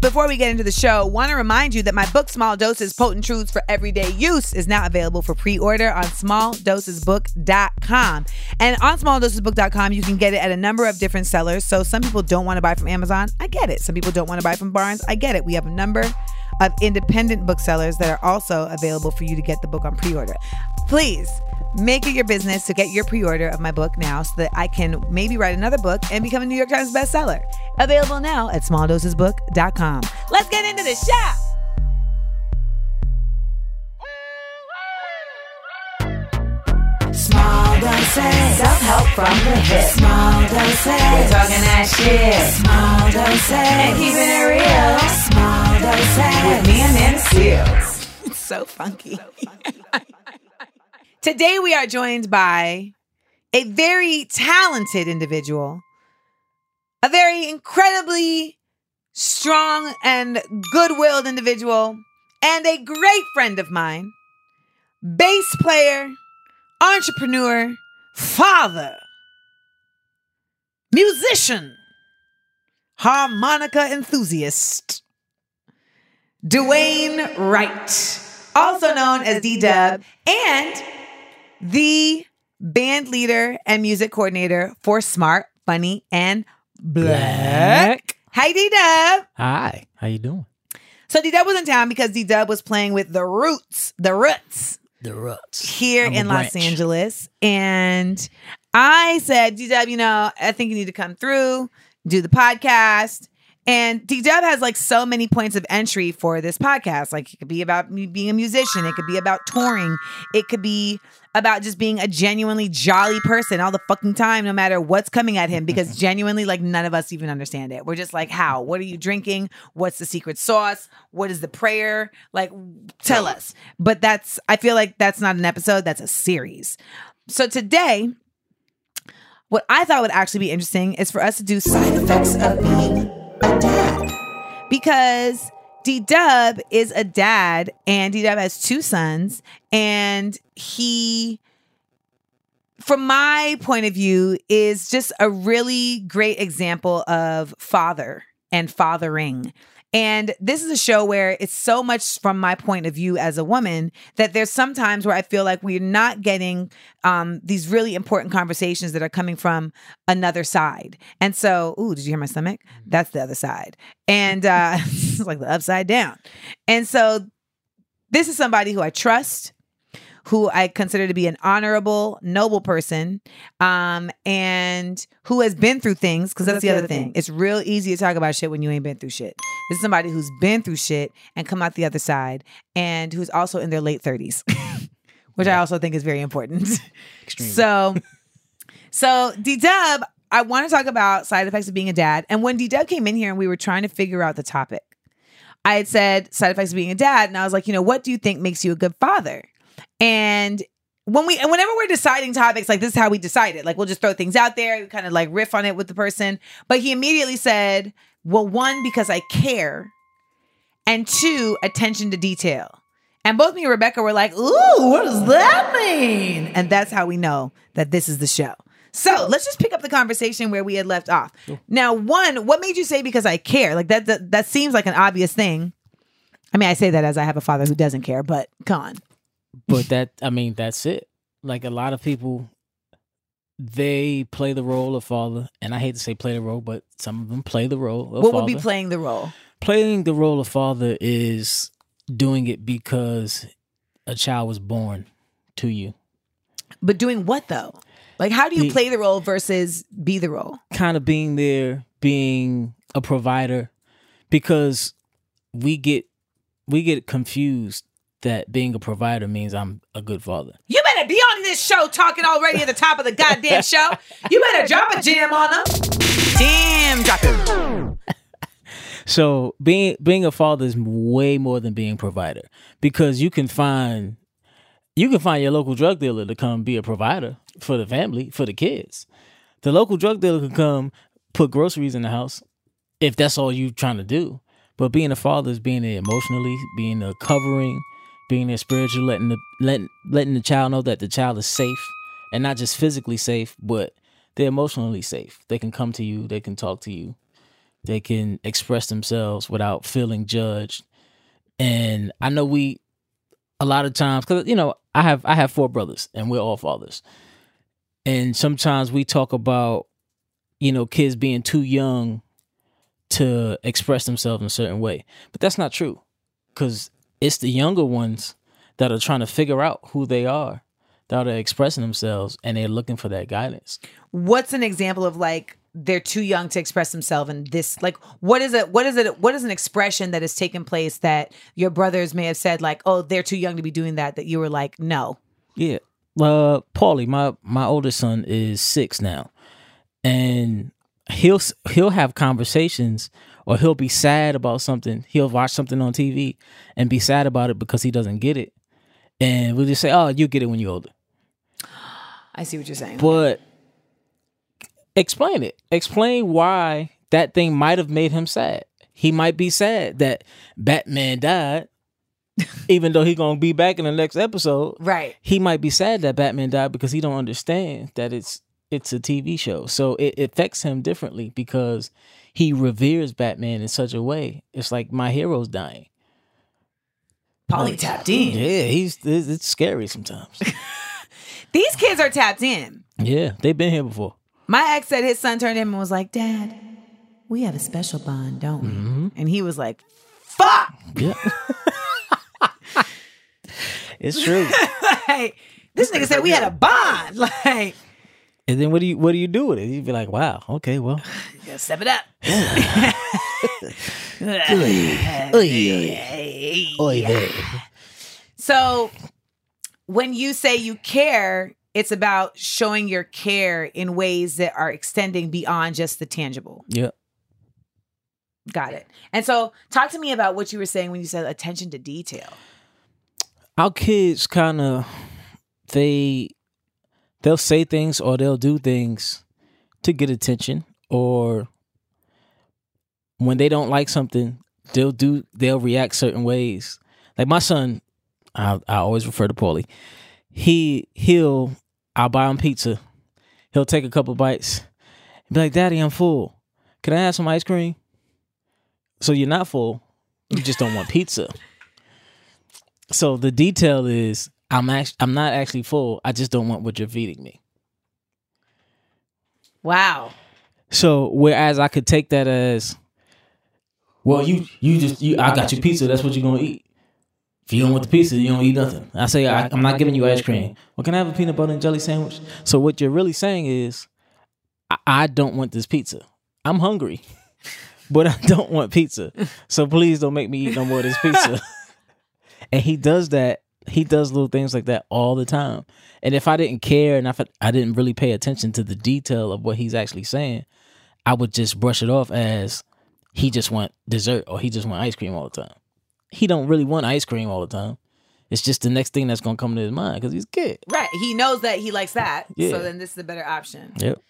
Before we get into the show, want to remind you that my book Small Doses Potent Truths for Everyday Use is now available for pre-order on smalldosesbook.com. And on smalldosesbook.com, you can get it at a number of different sellers. So some people don't want to buy from Amazon. I get it. Some people don't want to buy from Barnes. I get it. We have a number of independent booksellers that are also available for you to get the book on pre-order. Please make it your business to get your pre-order of my book now so that I can maybe write another book and become a New York Times bestseller. Available now at smalldosesbook.com. Let's get into the show. Small doses. Self-help from the hip. Small doses. We're talking that shit. Small doses. And keeping it real. Small doses. With me and Seales. It's so funky. Today we are joined by a very talented individual, a very incredibly strong and good-willed individual, and a great friend of mine, bass player, entrepreneur, father, musician, harmonica enthusiast, Dwayne Wright, also known as D Dub, and the band leader and music coordinator for Smart, Funny, and Black. Hi, D Dub. Hi, how you doing? So D Dub was in town because D Dub was playing with the Roots, the Roots The Roots. here I'm in Los branch. Angeles. And I said, D Dub, you know, I think you need to come through, do the podcast. And D Dub has like so many points of entry for this podcast. Like it could be about me being a musician, it could be about touring, it could be about just being a genuinely jolly person all the fucking time, no matter what's coming at him, because genuinely, like none of us even understand it. We're just like, how? What are you drinking? What's the secret sauce? What is the prayer? Like, tell us. But that's, I feel like that's not an episode, that's a series. So today, what I thought would actually be interesting is for us to do side effects of being a dad. Because D Dub is a dad, and D Dub has two sons, and he, from my point of view, is just a really great example of father and fathering. And this is a show where it's so much from my point of view as a woman that there's sometimes where I feel like we're not getting um, these really important conversations that are coming from another side. And so, ooh, did you hear my stomach? That's the other side. And uh, it's like the upside down. And so, this is somebody who I trust, who I consider to be an honorable, noble person, um, and who has been through things. Because that's, the other thing. It's real easy to talk about shit when you ain't been through shit. This is somebody who's been through shit and come out the other side, and who's also in their late thirties, which I also think is very important. so, so D Dub, I want to talk about side effects of being a dad. And when D Dub came in here and we were trying to figure out the topic, I had said side effects of being a dad, and I was like, you know, what do you think makes you a good father? And when we and whenever we're deciding topics, like this is how we decide it. Like we'll just throw things out there, we kind of like riff on it with the person. But he immediately said, Well, one, because I care, and two, attention to detail. And both me and Rebecca were like, Ooh, what does that mean? And that's how we know that this is the show. So let's just pick up the conversation where we had left off. Now, one, what made you say because I care? Like that, that that seems like an obvious thing. I mean, I say that as I have a father who doesn't care, but come on. But that I mean, that's it. Like a lot of people, they play the role of father, and I hate to say play the role, but some of them play the role of What father. would be playing the role? Playing the role of father is doing it because a child was born to you. But doing what though? Like, how do you Be- play the role versus be the role? kind of being there, being a provider, because we get we get confused that being a provider means I'm a good father. You better be on this show talking already at the top of the goddamn show. You better drop a jam on them. Damn, drop it. So being being a father is way more than being a provider because you can find you can find your local drug dealer to come be a provider for the family for the kids. The local drug dealer can come put groceries in the house if that's all you're trying to do. But being a father is being there emotionally, being a covering, being there spiritual, letting the letting letting the child know that the child is safe and not just physically safe, but they're emotionally safe. They can come to you, they can talk to you, they can express themselves without feeling judged. And I know we a lot of times because you know I have I have four brothers and we're all fathers, and sometimes we talk about you know kids being too young to express themselves in a certain way, but that's not true because it's the younger ones that are trying to figure out who they are, that are expressing themselves, and they're looking for that guidance. What's an example of like they're too young to express themselves and this like what is it what is it what is an expression that has taken place that your brothers may have said like oh they're too young to be doing that that you were like no Yeah. Uh Paulie, my my oldest son is 6 now. And he'll he'll have conversations or he'll be sad about something. He'll watch something on TV and be sad about it because he doesn't get it. And we'll just say, "Oh, you get it when you're older." i see what you're saying But explain it. Explain why that thing might have made him sad. He might be sad that Batman died, even though he gonna be back in the next episode. right He might be sad that Batman died because he don't understand that it's it's a TV show. So it, it affects him differently because he reveres Batman in such a way. It's like my hero's dying. Polly tapped in Yeah, he's it's, it's scary sometimes. these kids are tapped in yeah, they've been here before. my ex said his son turned to him and was like dad we have a special bond don't we Mm-hmm. and he was like fuck Yeah. it's true. like this nigga said we had a bond like And then what do you what do you do with it? You'd be like, wow, okay, well. you gotta step it up So when you say you care, it's about showing your care in ways that are extending beyond just the tangible. Yeah. Got it. And so talk to me about what you were saying when you said attention to detail. Our kids kind of they they'll say things or they'll do things to get attention or when they don't like something, they'll do they'll react certain ways. Like my son, I I always refer to Paulie. He he'll I'll buy him pizza. He'll take a couple bites. and Be like, "Daddy, I'm full. Can I have some ice cream?" So you're not full. You just don't want pizza. So the detail is I'm actually I'm not actually full. I just don't want what you're feeding me. Wow. So whereas I could take that as well, you you just you I got you pizza. That's what you're gonna eat. If you don't want the pizza, you don't eat nothing. I say I, I'm not giving you ice cream. Well, can I have a peanut butter and jelly sandwich? So what you're really saying is, I, I don't want this pizza. I'm hungry, but I don't want pizza. So please don't make me eat no more of this pizza. and he does that. He does little things like that all the time. And if I didn't care and if I, I didn't really pay attention to the detail of what he's actually saying, I would just brush it off as he just want dessert or he just want ice cream all the time. He don't really want ice cream all the time. It's just the next thing that's gonna come to his mind because he's a kid. Right. He knows that he likes that. Yeah. So then this is a better option. Yep.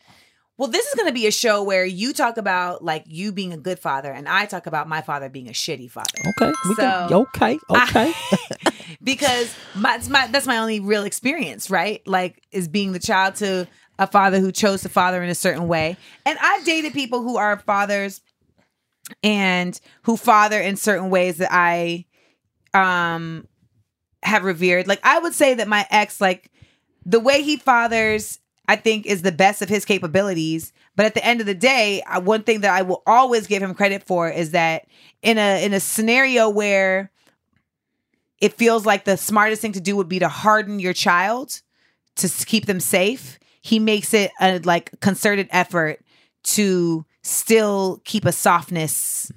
Well, this is going to be a show where you talk about like you being a good father and I talk about my father being a shitty father. Okay. We can, So- okay. Okay. because my, my that's my only real experience, right? Like is being the child to a father who chose to father in a certain way. And I've dated people who are fathers and who father in certain ways that I um have revered. Like I would say that my ex like the way he fathers I think is the best of his capabilities. But at the end of the day, I, one thing that I will always give him credit for is that in a in a scenario where it feels like the smartest thing to do would be to harden your child to keep them safe. He makes it a like concerted effort to still keep a softness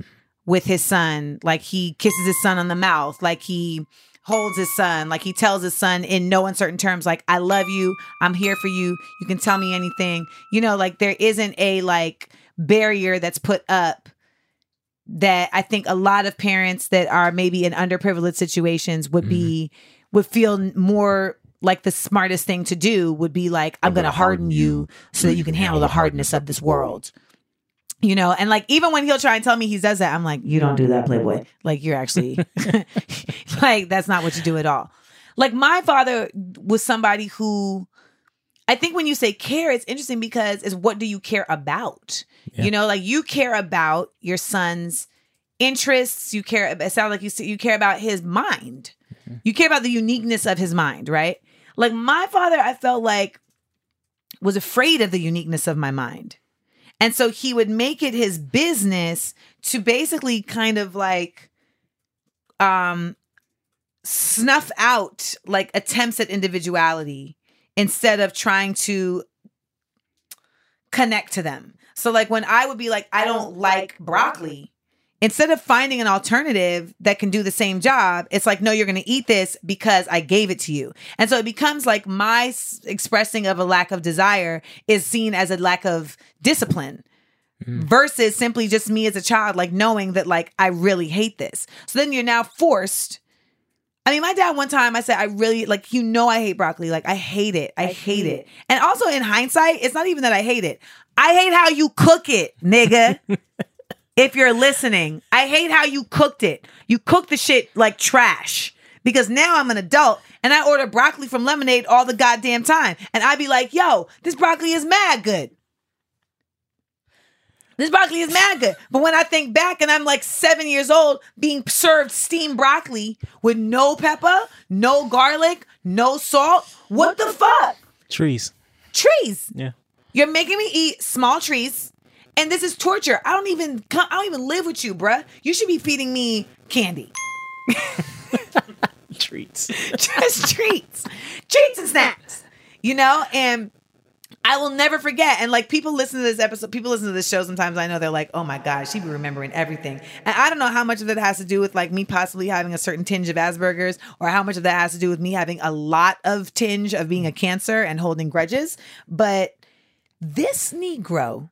with his son. Like he kisses his son on the mouth, like he holds his son, like he tells his son in no uncertain terms, like, I love you, I'm here for you, you can tell me anything. You know, like there isn't a like barrier that's put up that I think a lot of parents that are maybe in underprivileged situations would be mm-hmm. would feel more like the smartest thing to do would be like I'm, going to harden you so that you can handle the hardness of this world. You know, and like even when he'll try and tell me he does that, I'm like, you don't do that, Playboy. Like you're actually like that's not what you do at all. Like my father was somebody who I think when you say care, it's interesting because it's what do you care about? Yeah. You know, like you care about your son's interests. You care. It sounds like you you care about his mind. Mm-hmm. You care about the uniqueness of his mind, right? Like my father, I felt like was afraid of the uniqueness of my mind. And so he would make it his business to basically kind of like um snuff out like attempts at individuality instead of trying to connect to them. So like when I would be like I don't like broccoli, instead of finding an alternative that can do the same job, it's like, no, you're going to eat this because I gave it to you. And so it becomes like my s- expressing of a lack of desire is seen as a lack of discipline mm. versus simply just me as a child, like knowing that like I really hate this. So then you're now forced. I mean, my dad one time I said, I really like, you know, I hate broccoli. Like, I hate it. I, hate it. And also in hindsight, it's not even that I hate it. I hate how you cook it, nigga if you're listening, I hate how you cooked it. You cooked the shit like trash. Because now I'm an adult and I order broccoli from Lemonade all the goddamn time. And I be like, yo, this broccoli is mad good. This broccoli is mad good. But when I think back and I'm like seven years old being served steamed broccoli with no pepper, no garlic, no salt, what the fuck? Trees. Trees. Yeah. You're making me eat small trees, and this is torture. I don't even co- I don't even live with you, bruh. You should be feeding me candy, Treats. just treats, treats and snacks. You know, and I will never forget. And like people listen to this episode, people listen to this show. Sometimes I know they're like, "Oh my God, she be remembering everything." And I don't know how much of that has to do with like me possibly having a certain tinge of Asperger's, or how much of that has to do with me having a lot of tinge of being a cancer and holding grudges. But this Negro,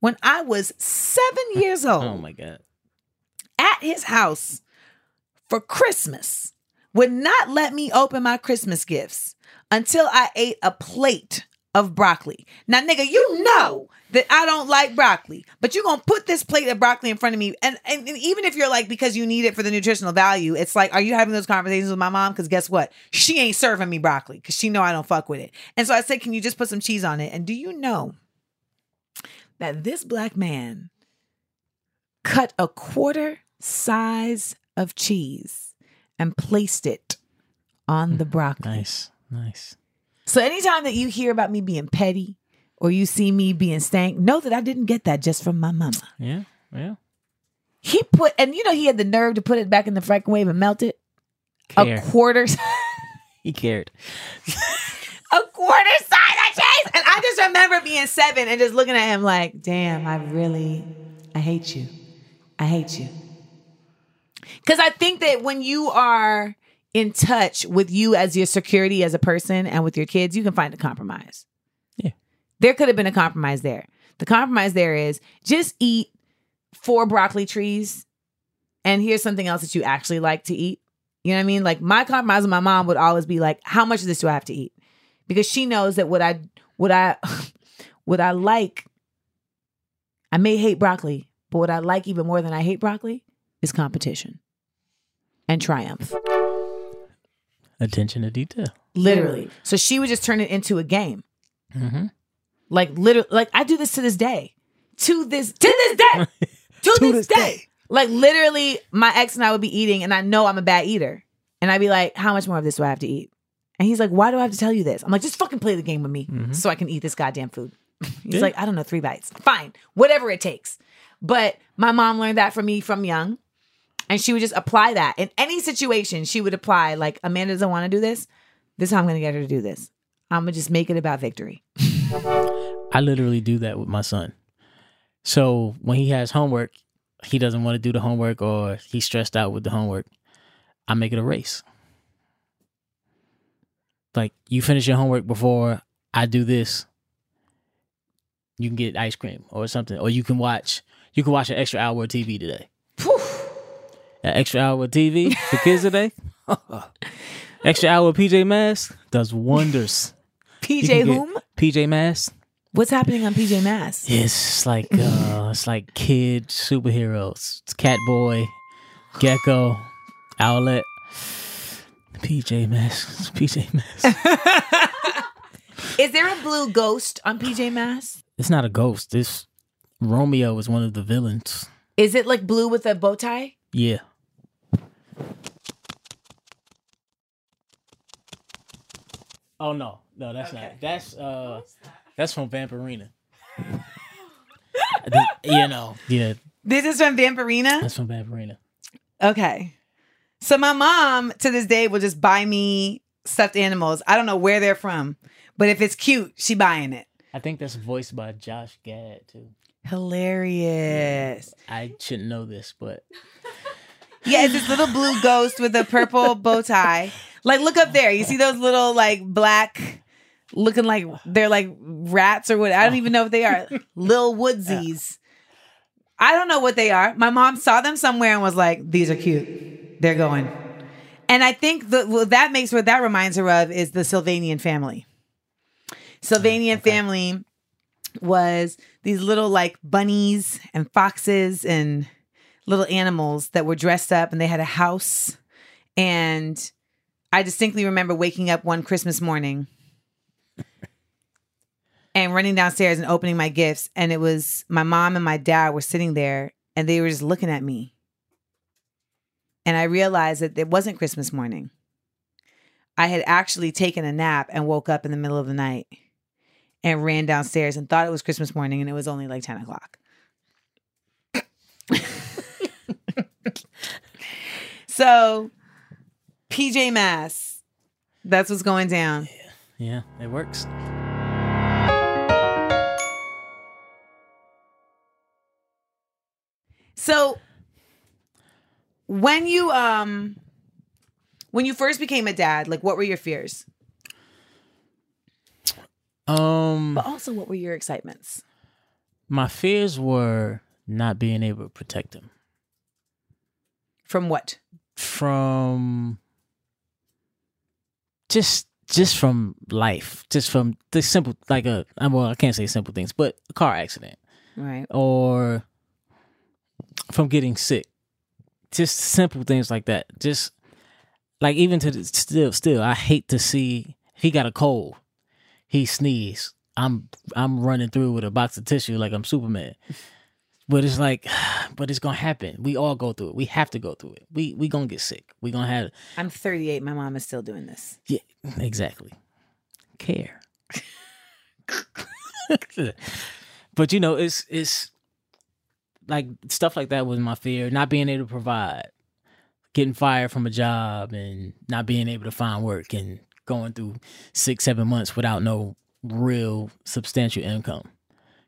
when I was seven years oh old, Oh my god. at his house for Christmas would not let me open my Christmas gifts until I ate a plate of broccoli. Now, nigga, you know that I don't like broccoli, but you're gonna put this plate of broccoli in front of me. And, and, and even if you're like, because you need it for the nutritional value, it's like, are you having those conversations with my mom? Because guess what? She ain't serving me broccoli because she know I don't fuck with it. And so I said, can you just put some cheese on it? And do you know that this black man cut a quarter size of cheese and placed it on the mm, broccoli. Nice. Nice. So anytime that you hear about me being petty or you see me being stank, know that I didn't get that just from my mama. Yeah. Yeah. He put, and you know, he had the nerve to put it back in the microwave and melt it. Care. A quarter, He cared. a quarter just remember being seven and just looking at him like, damn, I really, I hate you. I hate you. Because I think that when you are in touch with you as your security as a person and with your kids, you can find a compromise. Yeah. There could have been a compromise there. The compromise there is just eat four broccoli trees and here's something else that you actually like to eat. You know what I mean? Like my compromise with my mom would always be like, how much of this do I have to eat? Because she knows that what I what I what I like, I may hate broccoli, but what I like even more than I hate broccoli is competition and triumph. Attention to detail. Literally. So she would just turn it into a game. Mm-hmm. Like literally like I do this to this day. To this to this day. to, this, this day. day. Like literally my ex and I would be eating and I know I'm a bad eater. And I'd be like, how much more of this do I have to eat? And he's like, why do I have to tell you this? I'm like, just fucking play the game with me mm-hmm. so I can eat this goddamn food. he's Yeah. like, I don't know, three bites. Fine. Whatever it takes. But my mom learned that from me from young. And she would just apply that in any situation. She would apply, like, Amanda doesn't want to do this. This is how I'm going to get her to do this. I'm going to just make it about victory. I literally do that with my son. So when he has homework, he doesn't want to do the homework or he's stressed out with the homework. I make it a race. Like you finish your homework before I do this, you can get ice cream or something, or you can watch you can watch an extra hour of TV today. An extra hour of TV for kids today. extra hour of PJ Masks does wonders. PJ whom? PJ Masks. What's happening on PJ Masks? It's like uh it's like kid superheroes. It's Catboy, Gekko, Owlette, PJ Masks, PJ Masks. Is there a blue ghost on PJ Masks? it's not a ghost. This Romeo is one of the villains. Is it like blue with a bow tie? Yeah. Oh no, no, that's not. That's uh, that's from Vampirina. You know, yeah, This is from Vampirina. that's from Vampirina. Okay. So my mom to this day will just buy me stuffed animals. I don't know where they're from, but if it's cute, she buying it. I think that's voiced by Josh Gad too. Hilarious. I shouldn't know this, but Yeah, it's this little blue ghost with a purple bow tie. Like, look up there. You see those little like black, looking like they're like rats or what? I don't even know what they are. Lil Woodsies. I don't know what they are. My mom saw them somewhere and was like, "These are cute. They're going." And I think the well, that makes what that reminds her of is the Sylvanian family. Sylvanian family was these little like bunnies and foxes and little animals that were dressed up and they had a house. And I distinctly remember waking up one Christmas morning and running downstairs and opening my gifts. And it was my mom and my dad were sitting there and they were just looking at me. And I realized that it wasn't Christmas morning. I had actually taken a nap and woke up in the middle of the night and ran downstairs and thought it was Christmas morning and it was only like 10 o'clock. so, PJ Masks, that's what's going down. yeah, it works. So, when you um when you first became a dad, like what were your fears? Um, But also what were your excitements? my fears were not being able to protect him From what? from just just from life, just from the simple like a well, I can't say simple things, but a car accident Right. or from getting sick. Just simple things like that. Just like even to the, still still I hate to see he got a cold, he sneeze. I'm I'm running through with a box of tissue like I'm Superman. But it's like but it's gonna happen. We all go through it. We have to go through it. We we gonna get sick. We gonna have It. I'm 38. My mom is still doing this. yeah, exactly. Care. but you know, it's it's like stuff like that was my fear. Not being able to provide, getting fired from a job, and not being able to find work, and going through six seven months without no real substantial income.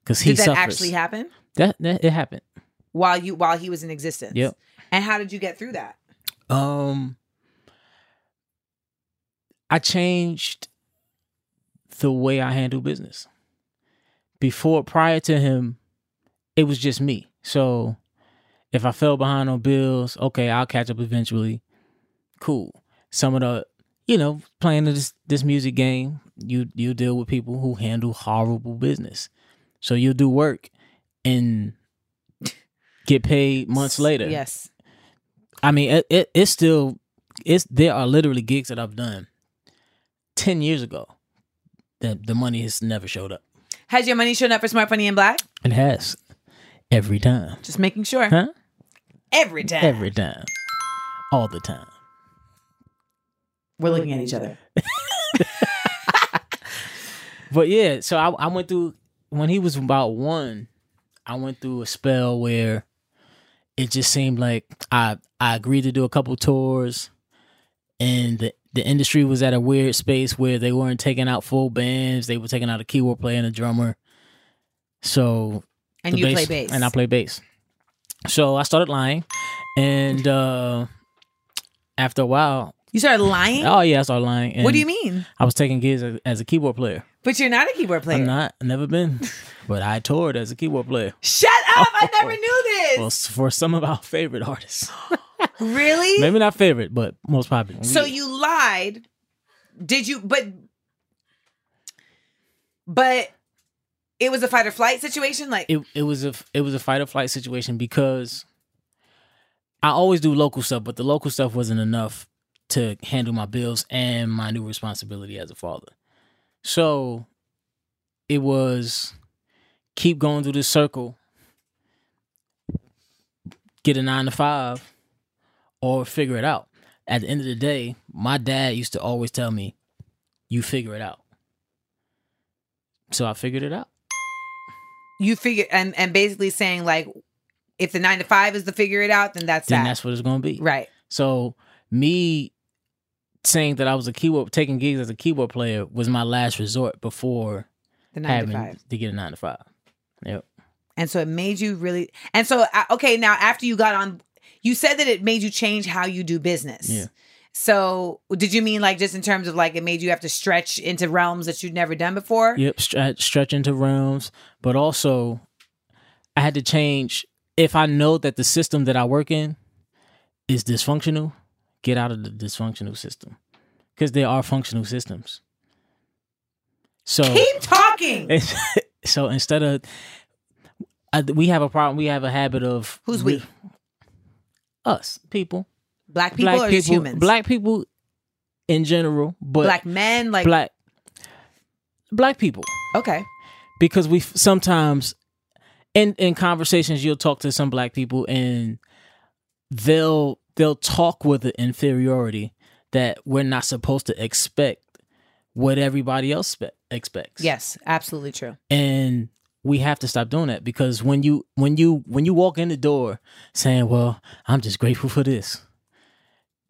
Because he Did that suffers. actually happen That, that it happened. while you while he was in existence? Yep. And how did you get through that? Um, I changed the way I handle business. Before, prior to him, it was just me. So if I fell behind on bills, okay, I'll catch up eventually. Cool. Some of the, you know, playing this this music game, you you deal with people who handle horrible business. So you'll do work and get paid months later. Yes. I mean, it, it it's still it's there are literally gigs that I've done ten years ago that the money has never showed up. Has your money shown up for Smart Funny and Black? It has every time, Just making sure. huh? Every time. Every time, all the time. We're looking at each other. But yeah, so I, I went through when he was about one. I went through a spell where it just seemed like I I agreed to do a couple tours, and the the industry was at a weird space where they weren't taking out full bands. They were taking out a keyboard player and a drummer. So And you play bass. and I play bass. So I started lying, and uh after a while, You started lying? oh yeah, I started lying. what do you mean? I was taking gigs as, as a keyboard player. But you're not a keyboard player. I'm not, never been, but I toured as a keyboard player. Shut up! I never knew this. Well, for some of our favorite artists, really? maybe not favorite, but most popular. So We- you lied. Did you? But but it was a fight or flight situation. Like, it it was a it was a fight or flight situation because I always do local stuff, but the local stuff wasn't enough to handle my bills and my new responsibility as a father. So it was keep going through this circle, get a nine to five, or figure it out. At the end of the day, my dad used to always tell me, "You figure it out." So I figured it out. You figure, and and basically saying like, if the nine to five is to figure it out, then that's Then that. that's what it's going to be. right. So me saying that I was a keyboard taking gigs as a keyboard player was my last resort before The nine having to five. to get a nine to five. Yep. And so it made you really. And so uh, okay, now after you got on, you said that it made you change how you do business. Yeah. So did you mean like just in terms of like it made you have to stretch into realms that you'd never done before? Yep. Stretch, stretch into realms, but also I had to change. If I know that the system that I work in is dysfunctional, get out of the dysfunctional system because there are functional systems. So Keep talking. so instead of I, we have a problem. We have a habit of Who's we? Us people, Black people black or people, just humans? black people in general, but black men, like black black people okay, because we sometimes in in conversations you'll talk to some black people and they'll they'll talk with an inferiority that we're not supposed to expect what everybody else spe- expects. yes, absolutely true. and we have to stop doing that because when you when you when you walk in the door saying well i'm just grateful for this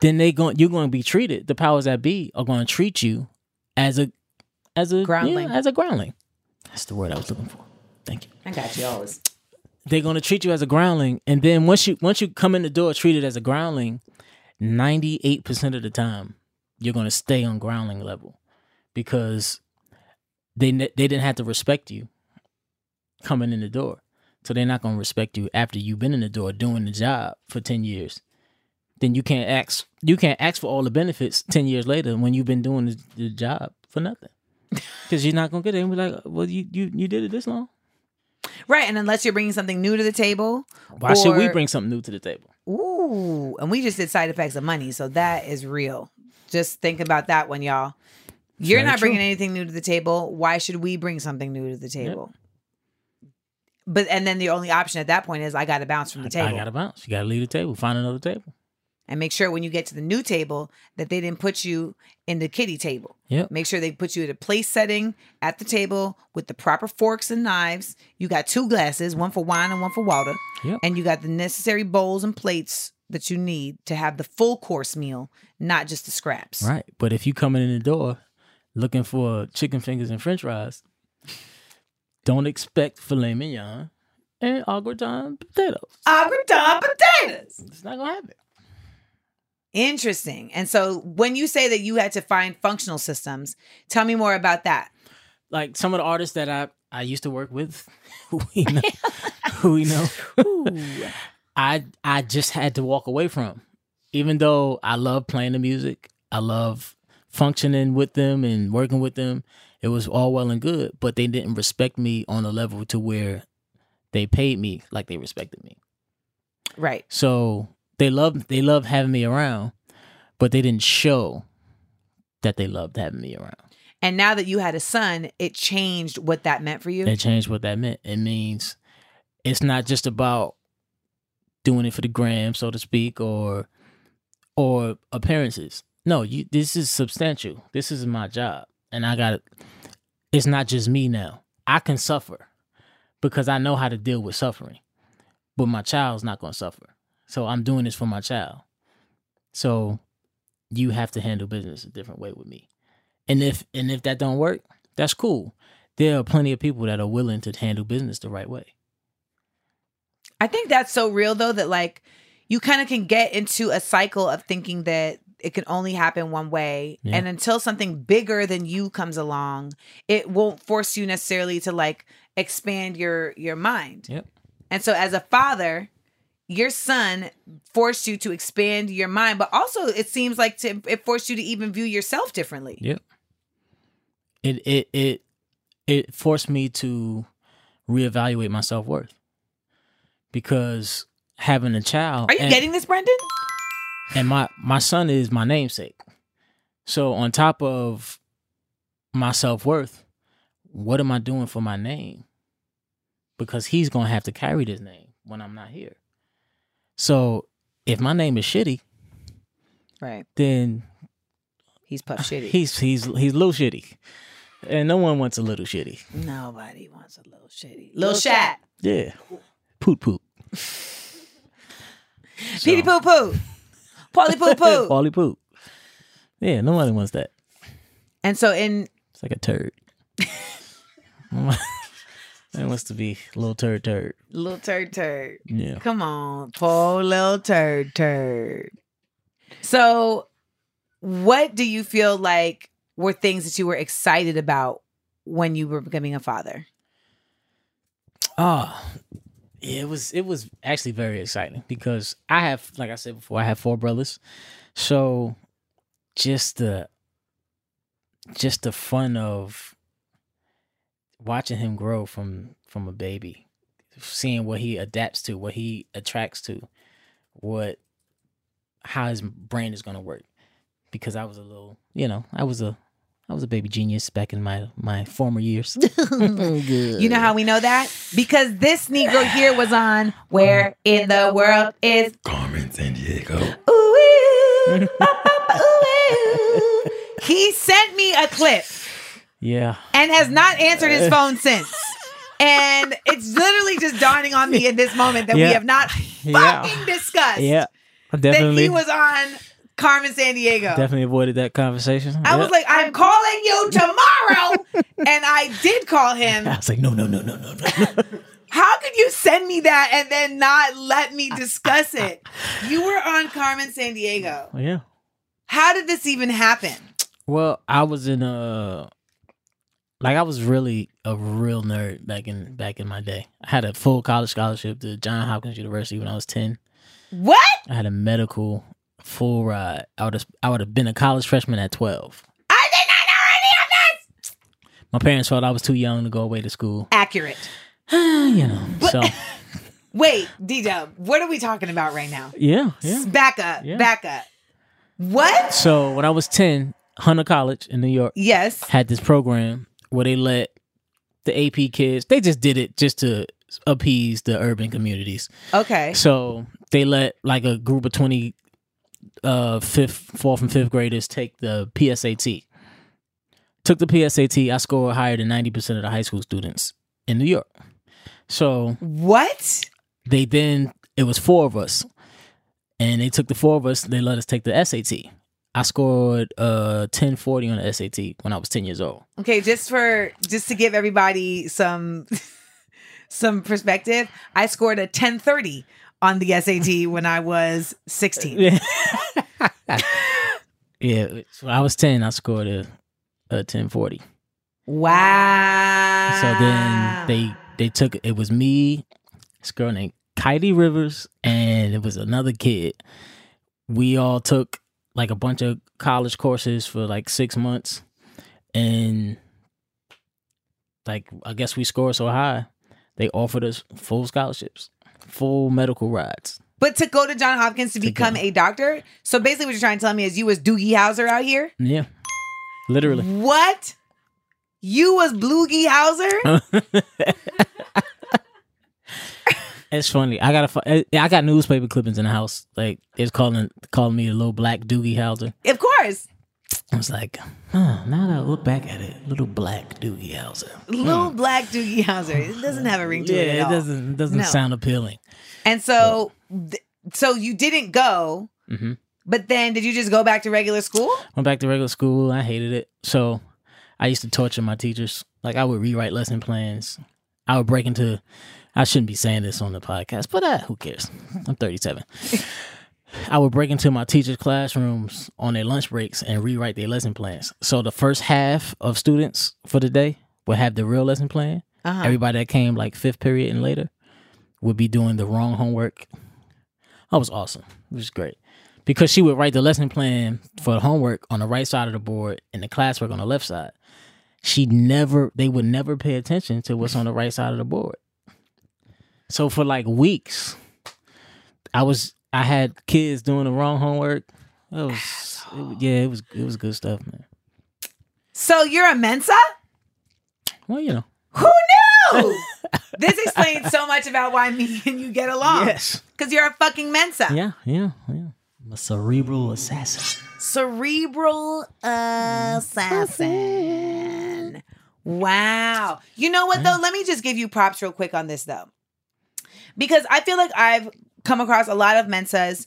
then they going you're going to be treated the powers that be are going to treat you as a as a Groundling. yeah, as a groundling that's the word i was looking for. Thank you. I got you always. they're going to treat you as a groundling and then once you once you come in the door treated as a groundling 98% of the time you're going to stay on groundling level because they they didn't have to respect you coming in the door. So they're not going to respect you after you've been in the door doing the job for 10 years then you can't ask you can't ask for all the benefits 10 years later when you've been doing the, the job for nothing because you're not going to get it and be like well you, you you did it this long Right, and unless you're bringing something new to the table, why should we bring something new to the table Ooh, and we just did side effects of money, so that is real. Just think about that one, y'all. You're Very not true. bringing anything new to the table. Why should we bring something new to the table? But and then the only option at that point is I got to bounce from the table I gotta bounce you gotta leave the table find another table and make sure when you get to the new table that they didn't put you in the kitty table. Yep. Make sure they put you at a place setting at the table with the proper forks and knives. You got two glasses, one for wine and one for water. Yep. And you got the necessary bowls and plates that you need to have the full course meal, not just the scraps. Right. But if you coming in the door looking for chicken fingers and french fries, don't expect filet mignon and au gratin potatoes. Au gratin potatoes. It's not gonna happen. Interesting. And so when you say that you had to find functional systems, tell me more about that. Like some of the artists that I I used to work with, who we know, who we know, I I just had to walk away from. Even though I love playing the music, I love functioning with them and working with them. It was all well and good, but they didn't respect me on a level to where they paid me like they respected me. Right. So they love they loved having me around, but they didn't show that they loved having me around. And now that you had a son, it changed what that meant for you. It changed what that meant. It means it's not just about doing it for the gram, so to speak, or or appearances. No, you this is substantial. This is my job. And I got it's not just me now. I can suffer because I know how to deal with suffering. But my child's not going to suffer. So I'm doing this for my child. So you have to handle business a different way with me. And if and if that don't work, that's cool. There are plenty of people that are willing to handle business the right way. I think that's so real though that like you kind of can get into a cycle of thinking that it can only happen one way Yeah. and until something bigger than you comes along it won't force you necessarily to like expand your your mind Yep. and so as a father your son forced you to expand your mind but also it seems like to, it forced you to even view yourself differently Yep. It it it it forced me to reevaluate my self worth because having a child. Are you and- getting this, Brendan? and my my son is my namesake. So on top of my self worth, what am I doing for my name? Because he's gonna have to carry this name when I'm not here. So if my name is shitty, Right. then He's puff shitty. he's he's he's little shitty, and no one wants a little shitty. Nobody wants a little shitty. Little shat. Yeah, poot poot. Petey poo poo. Polly poo poo. Polly poop. Yeah, nobody wants that. And so in It's like a turd. That wants to be little turd turd. little turd turd. Yeah. Come on, poor little turd turd. So, what do you feel like were things that you were excited about when you were becoming a father? Oh, yeah, it was it was actually very exciting because I have, like I said before, I have four brothers, so just the just the fun of watching him grow from from a baby, seeing what he adapts to, what he attracts to, what how his brain is gonna work. Because I was a little, you know, I was a I was a baby genius back in my my former years. You know how we know that? Because this Negro here was on Where in the World is Carmen Sandiego. Ooh, ooh. He sent me a clip Yeah. and has not answered his phone since. And it's literally just dawning on me in this moment that we have not Yeah. fucking discussed Yeah. I that he was on Carmen Sandiego. definitely avoided that conversation. I was like, I'm calling you tomorrow. and I did call him. I was like, no, no, no, no, no, no. How could you send me that and then not let me discuss it? You were on Carmen Sandiego. yeah. How did this even happen? Well, I was in a like I was really a real nerd back in back in my day. I had a full college scholarship to Johns Hopkins University when I was ten. What? I had a medical full ride. I would have I would have been a college freshman at twelve. I did not know any of this. My parents thought I was too young to go away to school. Accurate. you know. So Wait, D Dub, what are we talking about right now? yeah, yeah. Back up. Yeah. Back up. What? So when I was ten, Hunter College in New York Yes. had this program where they let the AP kids. They just did it just to appease the urban communities. Okay. So they let like a group of 20 uh fifth, fourth and fifth graders take the PSAT. Took the PSAT, I scored higher than 90% of the high school students in New York. So What? they then it was four of us. And they took the four of us, they let us take the SAT. I scored uh 1040 on the SAT when I was 10 years old. Okay, just for just to give everybody some some perspective, I scored a 1030 on the SAT when I was 16. Yeah. yeah. So I was 10, I scored a, a 1040. Wow. So then they they took it was me, this girl named Kylie Rivers, and it was another kid. We all took like a bunch of college courses for like six months, and like I guess we scored so high, they offered us full scholarships, full medical rides. But to go to John Hopkins to To become go. a doctor. So basically, what you're trying to tell me is you was Doogie Howser out here. Yeah, literally. What? You was Bloogie Howser? It's funny. I got a fu- I got newspaper clippings in the house. Like it's calling calling me a little black Doogie Howser. Of course. I was like, huh, now that I look back at it, little black Doogie Howser. Little black Doogie Howser. It doesn't have a ring to Yeah, it at it doesn't it doesn't No. sound appealing. And so, th- so you didn't go, Mhm. but then did you just go back to regular school? Went back to regular school. I hated it. So I used to torture my teachers. Like I would rewrite lesson plans. I would break into. I shouldn't be saying this on the podcast, but uh, who cares? I'm 37. I would break into my teachers' classrooms on their lunch breaks and rewrite their lesson plans. So the first half of students for the day would have the real lesson plan. Uh-huh. Everybody that came like fifth period and later would be doing the wrong homework. That was awesome. It was great. Because she would write the lesson plan for the homework on the right side of the board and the classwork on the left side. she never they would never pay attention to what's on the right side of the board. So for like weeks, I was I had kids doing the wrong homework. It was it, yeah, it was it was good stuff, man. So you're a Mensa? Well, you know. Who knew? this explains so much about why me and you get along. Yes. Because you're a fucking Mensa. Yeah, yeah, yeah. I'm a cerebral assassin. Cerebral assassin. Wow. You know what though? Let me just give you props real quick on this though. Because I feel like I've come across a lot of Mensas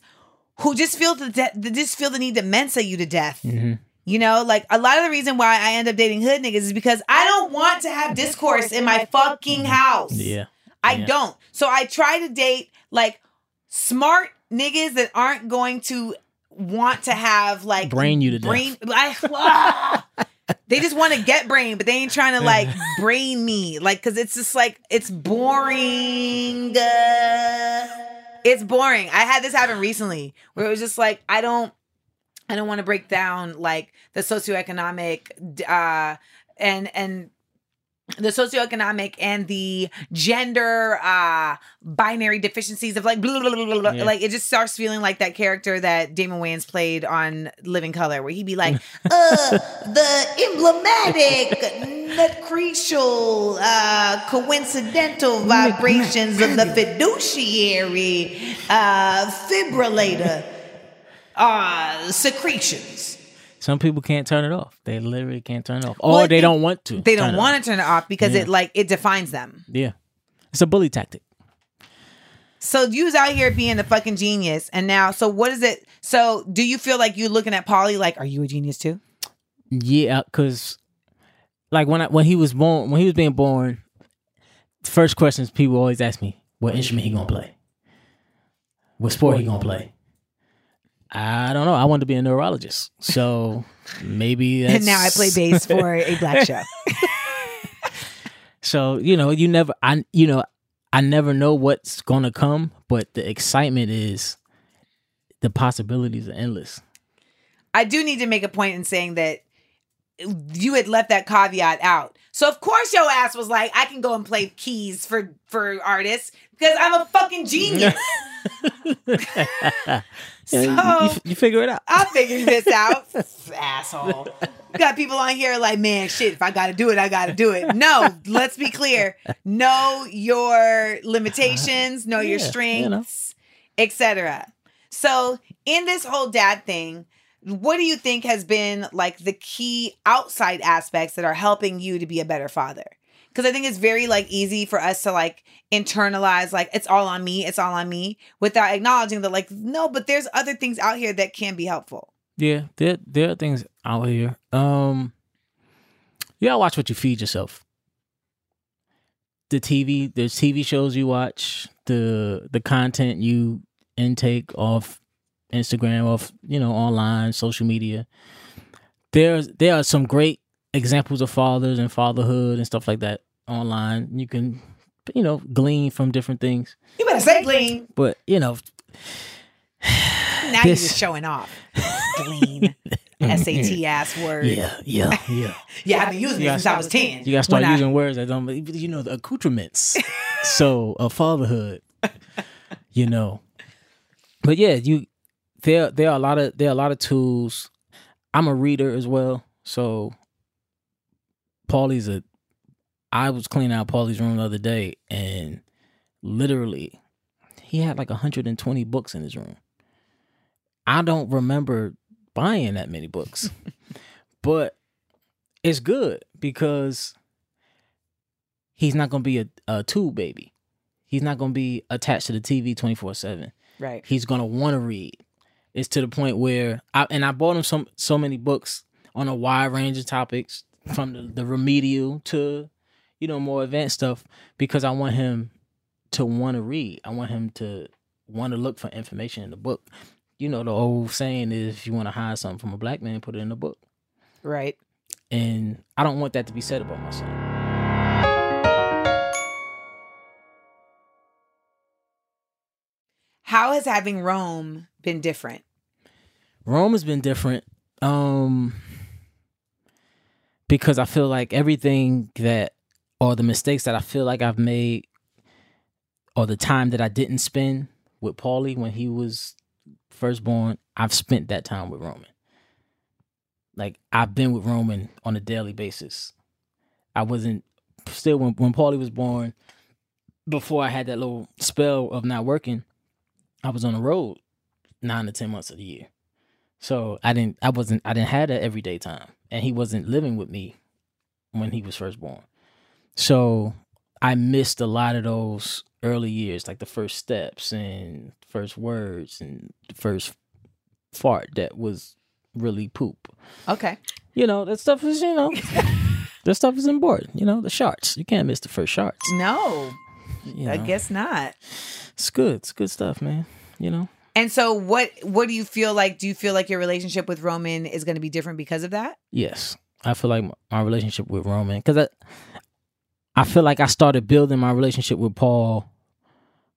who just feel the de- just feel the need to Mensa you to death. Mm-hmm. You know, like a lot of the reason why I end up dating hood niggas is because I don't want to have discourse in my fucking house. Yeah. I Yeah. don't. So I try to date like smart niggas that aren't going to want to have like Brain you to death. brain. I, ah! They just want to get brain, but they ain't trying to like brain me. Like, cause it's just like it's boring. It's boring. I had this happen recently where it was just like I don't. I don't want to break down like the socioeconomic uh and and the socioeconomic and the gender uh binary deficiencies of like blah, blah, blah, blah, blah. Yeah. like it just starts feeling like that character that Damon Wayans played on Living Color where he'd be like uh the emblematic nutcracial uh coincidental vibrations of the fiduciary uh fibrillator uh secretions Some people can't turn it off. They literally can't turn it off. Or Well, they they- don't want to. they don't want to turn it off because Yeah. it like it defines them Yeah. It's a bully tactic. So you was out here being a fucking genius, and now, so what is it? So do you feel like you're looking at Paulie like, are you a genius too? Yeah, cause like when I when he was born when he was being born, first questions people always ask me, what instrument he gonna play? What sport he gonna play? I don't know. I wanted to be a neurologist. So maybe that's And now I play bass for a black show. So, you know, you never I you know, I never know what's gonna come, but the excitement is the possibilities are endless. I do need to make a point in saying that you had left that caveat out. So of course your ass was like, I can go and play keys for for artists because I'm a fucking genius. Yeah, so you, you, figure it out. I figured this out, asshole. Got people on here like, man, shit. If I got to do it, I got to do it. No, let's be clear. Know your limitations, know your Yeah, you know. strengths, etc. So, in this whole dad thing, what do you think has been like the key outside aspects that are helping you to be a better father? Because I think it's very like easy for us to like internalize like it's all on me, it's all on me, without acknowledging that like no, but there's other things out here that can be helpful. Yeah, there there are things out here. Um watch what you feed yourself. The TV, the TV shows you watch, the the content you intake off Instagram, off you know online, social media. There's there are some great examples of fathers and fatherhood and stuff like that online. You can you know glean from different things, You better say glean. but you know Now you're just showing off. Glean. SAT ass word. yeah yeah yeah. Yeah, I've been using it since I was 10. You gotta start When I- using words that don't, you know, the accoutrements. so a fatherhood, you know. But yeah, you there there are a lot of there are a lot of tools. I'm a reader as well, so Paulie's a. I was cleaning out Paulie's room the other day, and literally, he had like 120 books in his room. I don't remember buying that many books, but it's good because he's not gonna be a, a tube baby. He's not gonna be attached to the TV 24 seven. Right. He's gonna want to read. It's to the point where I and I bought him some so many books on a wide range of topics, from the, the remedial to you know more advanced stuff, because I want him to want to read. I want him to want to look for information in the book. You know the old saying is, if you want to hide something from a black man, put it in a book. Right. And I don't want that to be said about my son. How has having Rome been different? Rome has been different. Um because I feel like everything that or the mistakes that I feel like I've made or the time that I didn't spend with Paulie when he was first born, I've spent that time with Roman. Like I've been with Roman on a daily basis. I wasn't still when when Paulie was born, before I had that little spell of not working, I was on the road nine to ten months of the year. So I didn't I wasn't I didn't have that everyday time. And he wasn't living with me when he was first born. So I missed a lot of those early years, like the first steps and first words and the first fart that was really poop. Okay. You know, that stuff is, you know, that stuff is important. You know, the sharts. You can't miss the first sharts. No, You I guess not. It's good. It's good stuff, man. You know? And so what what do you feel like do you feel like your relationship with Roman is going to be different because of that? Yes. I feel like my relationship with Roman, because I, I feel like I started building my relationship with Paul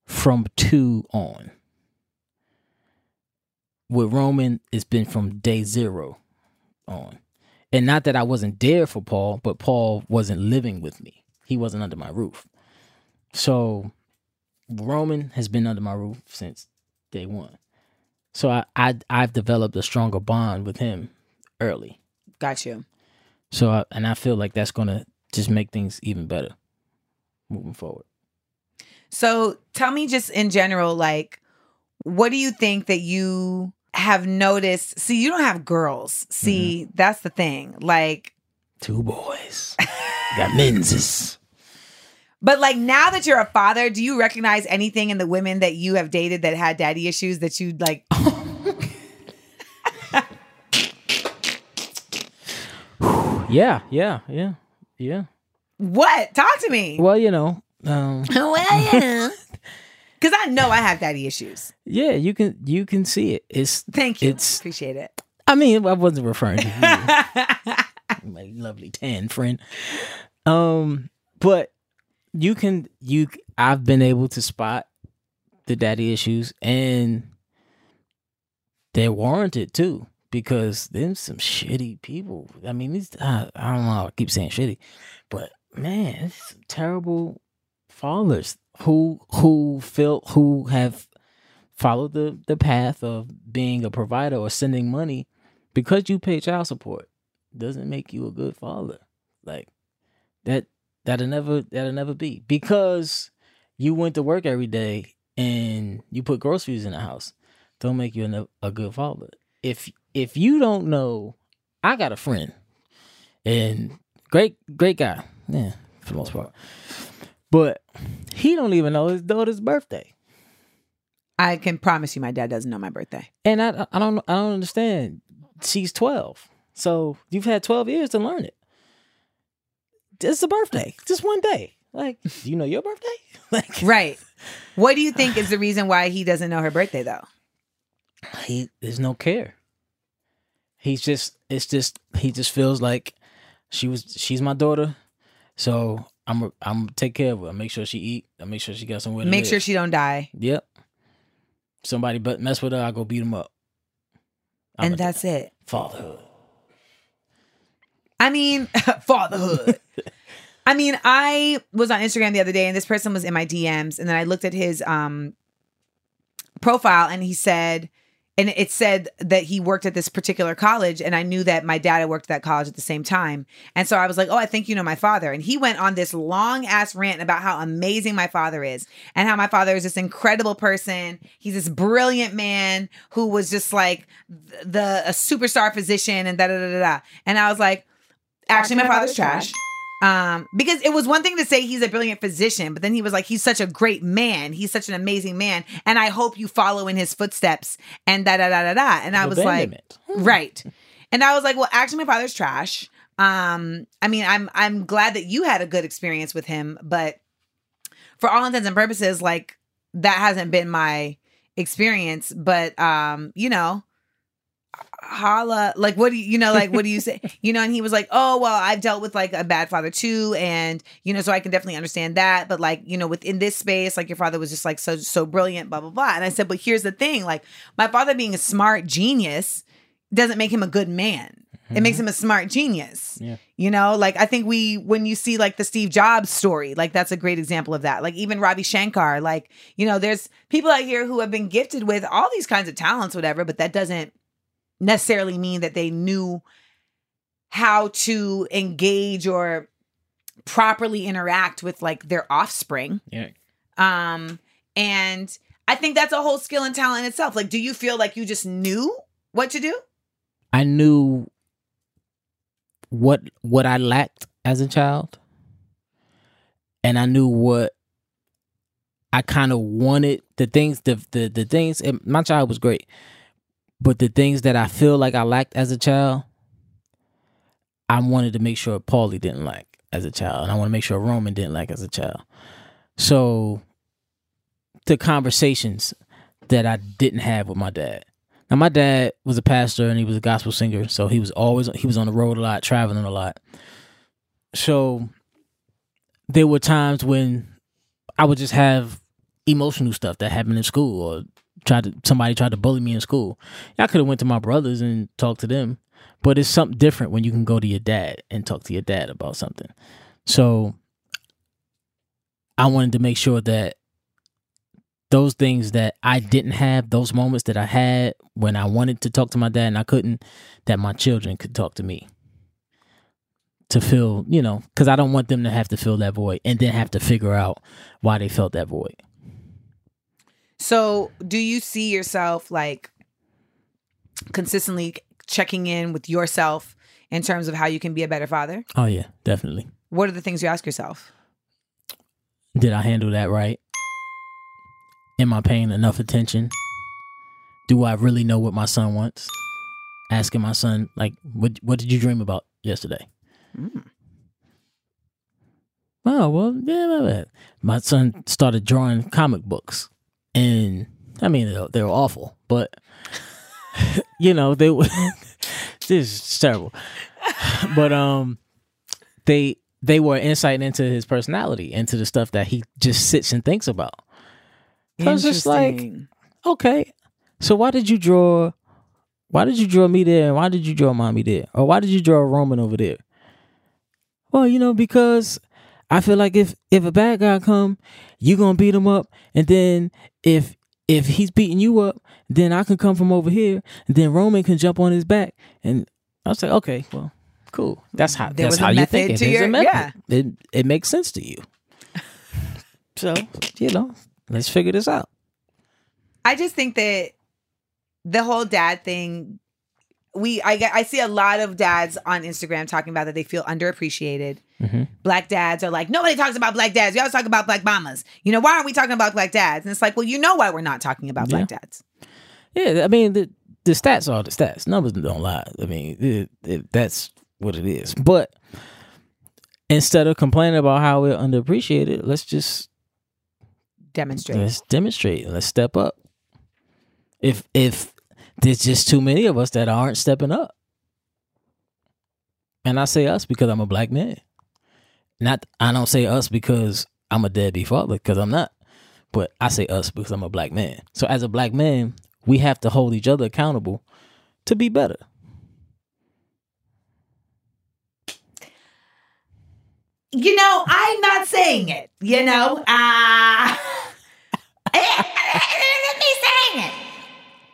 from two on. With Roman, it's been from day zero on. And not that I wasn't there for Paul, but Paul wasn't living with me. He wasn't under my roof. So Roman has been under my roof since day one. So I, I I've developed a stronger bond with him early. Got you. So I, and I feel like that's gonna just make things even better moving forward. So tell me just in general, like, what do you think that you have noticed? See, you don't have girls. See, mm-hmm. that's the thing. Like, Two boys. Got menses. but like now that you're a father, do you recognize anything in the women that you have dated that had daddy issues that you'd like? Yeah, yeah, yeah, yeah. what? Talk to me. Well, you know, um, well, yeah. Because I know I have daddy issues. yeah, you can you can see it. It's Thank you. It's- Appreciate it. I mean, I wasn't referring to you, my lovely tan friend. Um, but you can you I've been able to spot the daddy issues and they're warranted too because there's some shitty people. I mean, these I, I don't know. I keep saying shitty, but man, it's terrible fathers who who feel who have followed the the path of being a provider or sending money because you pay child support doesn't make you a good father. Like that that'll never that'll never be because you went to work every day and you put groceries in the house. Don't make you a, a good father. If if you don't know, I got a friend and great great guy, yeah, for the most part. But he don't even know his daughter's birthday. I can promise you, my dad doesn't know my birthday. And I I don't I don't understand. She's twelve, so you've had twelve years to learn it. It's a birthday, just one day. Like, do you know your birthday? Like, Right. What do you think is the reason why he doesn't know her birthday though? he there's no care. He's just it's just he just feels like she was she's my daughter, so I'm i I'm take care of her. Make sure she eat. I make sure she got somewhere to Make live. sure she don't die. Yep. Somebody but mess with her, I go beat him up. I'm and that's it. fatherhood. I mean, fatherhood. I mean, I was on Instagram the other day and this person was in my DMs and then I looked at his um profile and he said and it said that he worked at this particular college and I knew that my dad had worked at that college at the same time. And so I was like, "Oh, I think you know my father." And he went on this long ass rant about how amazing my father is and how my father is this incredible person. He's this brilliant man who was just like the a superstar physician and da da da da. And I was like, actually my father's trash. um because it was one thing to say he's a brilliant physician but then he was like he's such a great man. He's such an amazing man. And i hope you follow in his footsteps and da da da da da. And i was like Abandonment. right. And i was like well actually my father's trash. Um i mean i'm i'm glad that you had a good experience with him but for all intents and purposes like that hasn't been my experience. But um you know holla like what do you you know like what do you say you know and he was like oh well i've dealt with like a bad father too and you know so i can definitely understand that but like you know within this space like your father was just like so so brilliant blah blah blah and i said but here's the thing like my father being a smart genius doesn't make him a good man It makes mm-hmm. him a smart genius. Yeah. You know, like I think we when you see like the Steve Jobs story, like that's a great example of that. Like even Ravi Shankar, like, you know, there's people out here who have been gifted with all these kinds of talents, whatever, but that doesn't necessarily mean that they knew how to engage or properly interact with like their offspring. Yeah. Um, and I think that's a whole skill and talent in itself. Like, do you feel like you just knew what to do? I knew what what I lacked as a child, and I knew what I kind of wanted. The things, the the the things. And my child was great, but the things that I feel like I lacked as a child, I wanted to make sure Paulie didn't lack as a child, and I want to make sure Roman didn't lack as a child. So, the conversations that I didn't have with my dad. Now my dad was a pastor and he was a gospel singer, so he was always he was on the road a lot, traveling a lot. So there were times when I would just have emotional stuff that happened in school or tried to somebody tried to bully me in school. I could have went to my brothers and talked to them, but it's something different when you can go to your dad and talk to your dad about something. So I wanted to make sure that those things that I didn't have, those moments that I had when I wanted to talk to my dad and I couldn't, that my children could talk to me. To feel, you know, because I don't want them to have to fill that void and then have to figure out why they felt that void. So, do you see yourself like consistently checking in with yourself in terms of how you can be a better father? Oh, yeah, definitely. What are the things you ask yourself? Did I handle that right? Am I paying enough attention? Do I really know what my son wants? Asking my son, like, what what did you dream about yesterday? Mm. Oh well, yeah, my. My son started drawing comic books, and I mean they, they were awful, but you know they were. this is terrible, but um, they they were insight into his personality, into the stuff that he just sits and thinks about. So I was just like, okay, so why did you draw? Why did you draw me there? And why did you draw mommy there? Or why did you draw Roman over there? Well, you know, because I feel like if if a bad guy come, you gonna beat him up, and then if if he's beating you up, then I can come from over here, and then Roman can jump on his back, and I was like, okay, well, cool. That's how There that's how you think it. your- a method. yeah. It it makes sense to you. So you know, let's figure this out. I just think that the whole dad thing, we I get I see a lot of dads on Instagram talking about that they feel underappreciated. Mhm. Black dads are like, nobody talks about black dads. We always talk about black mamas. You know, why aren't we talking about black dads? And it's like, well, you know why we're not talking about black dads. Yeah, I mean the the stats are the stats. Numbers don't lie. I mean it, it, that's what it is. But instead of complaining about how we're underappreciated, let's just Demonstrate. let's demonstrate. Let's step up. If if there's just too many of us that aren't stepping up, and I say us because I'm a black man. Not I don't say us because I'm a deadbeat father because I'm not. But I say us because I'm a black man. So as a black man, we have to hold each other accountable to be better. You know, I'm not saying it. You know, uh eh, eh, eh, me saying it.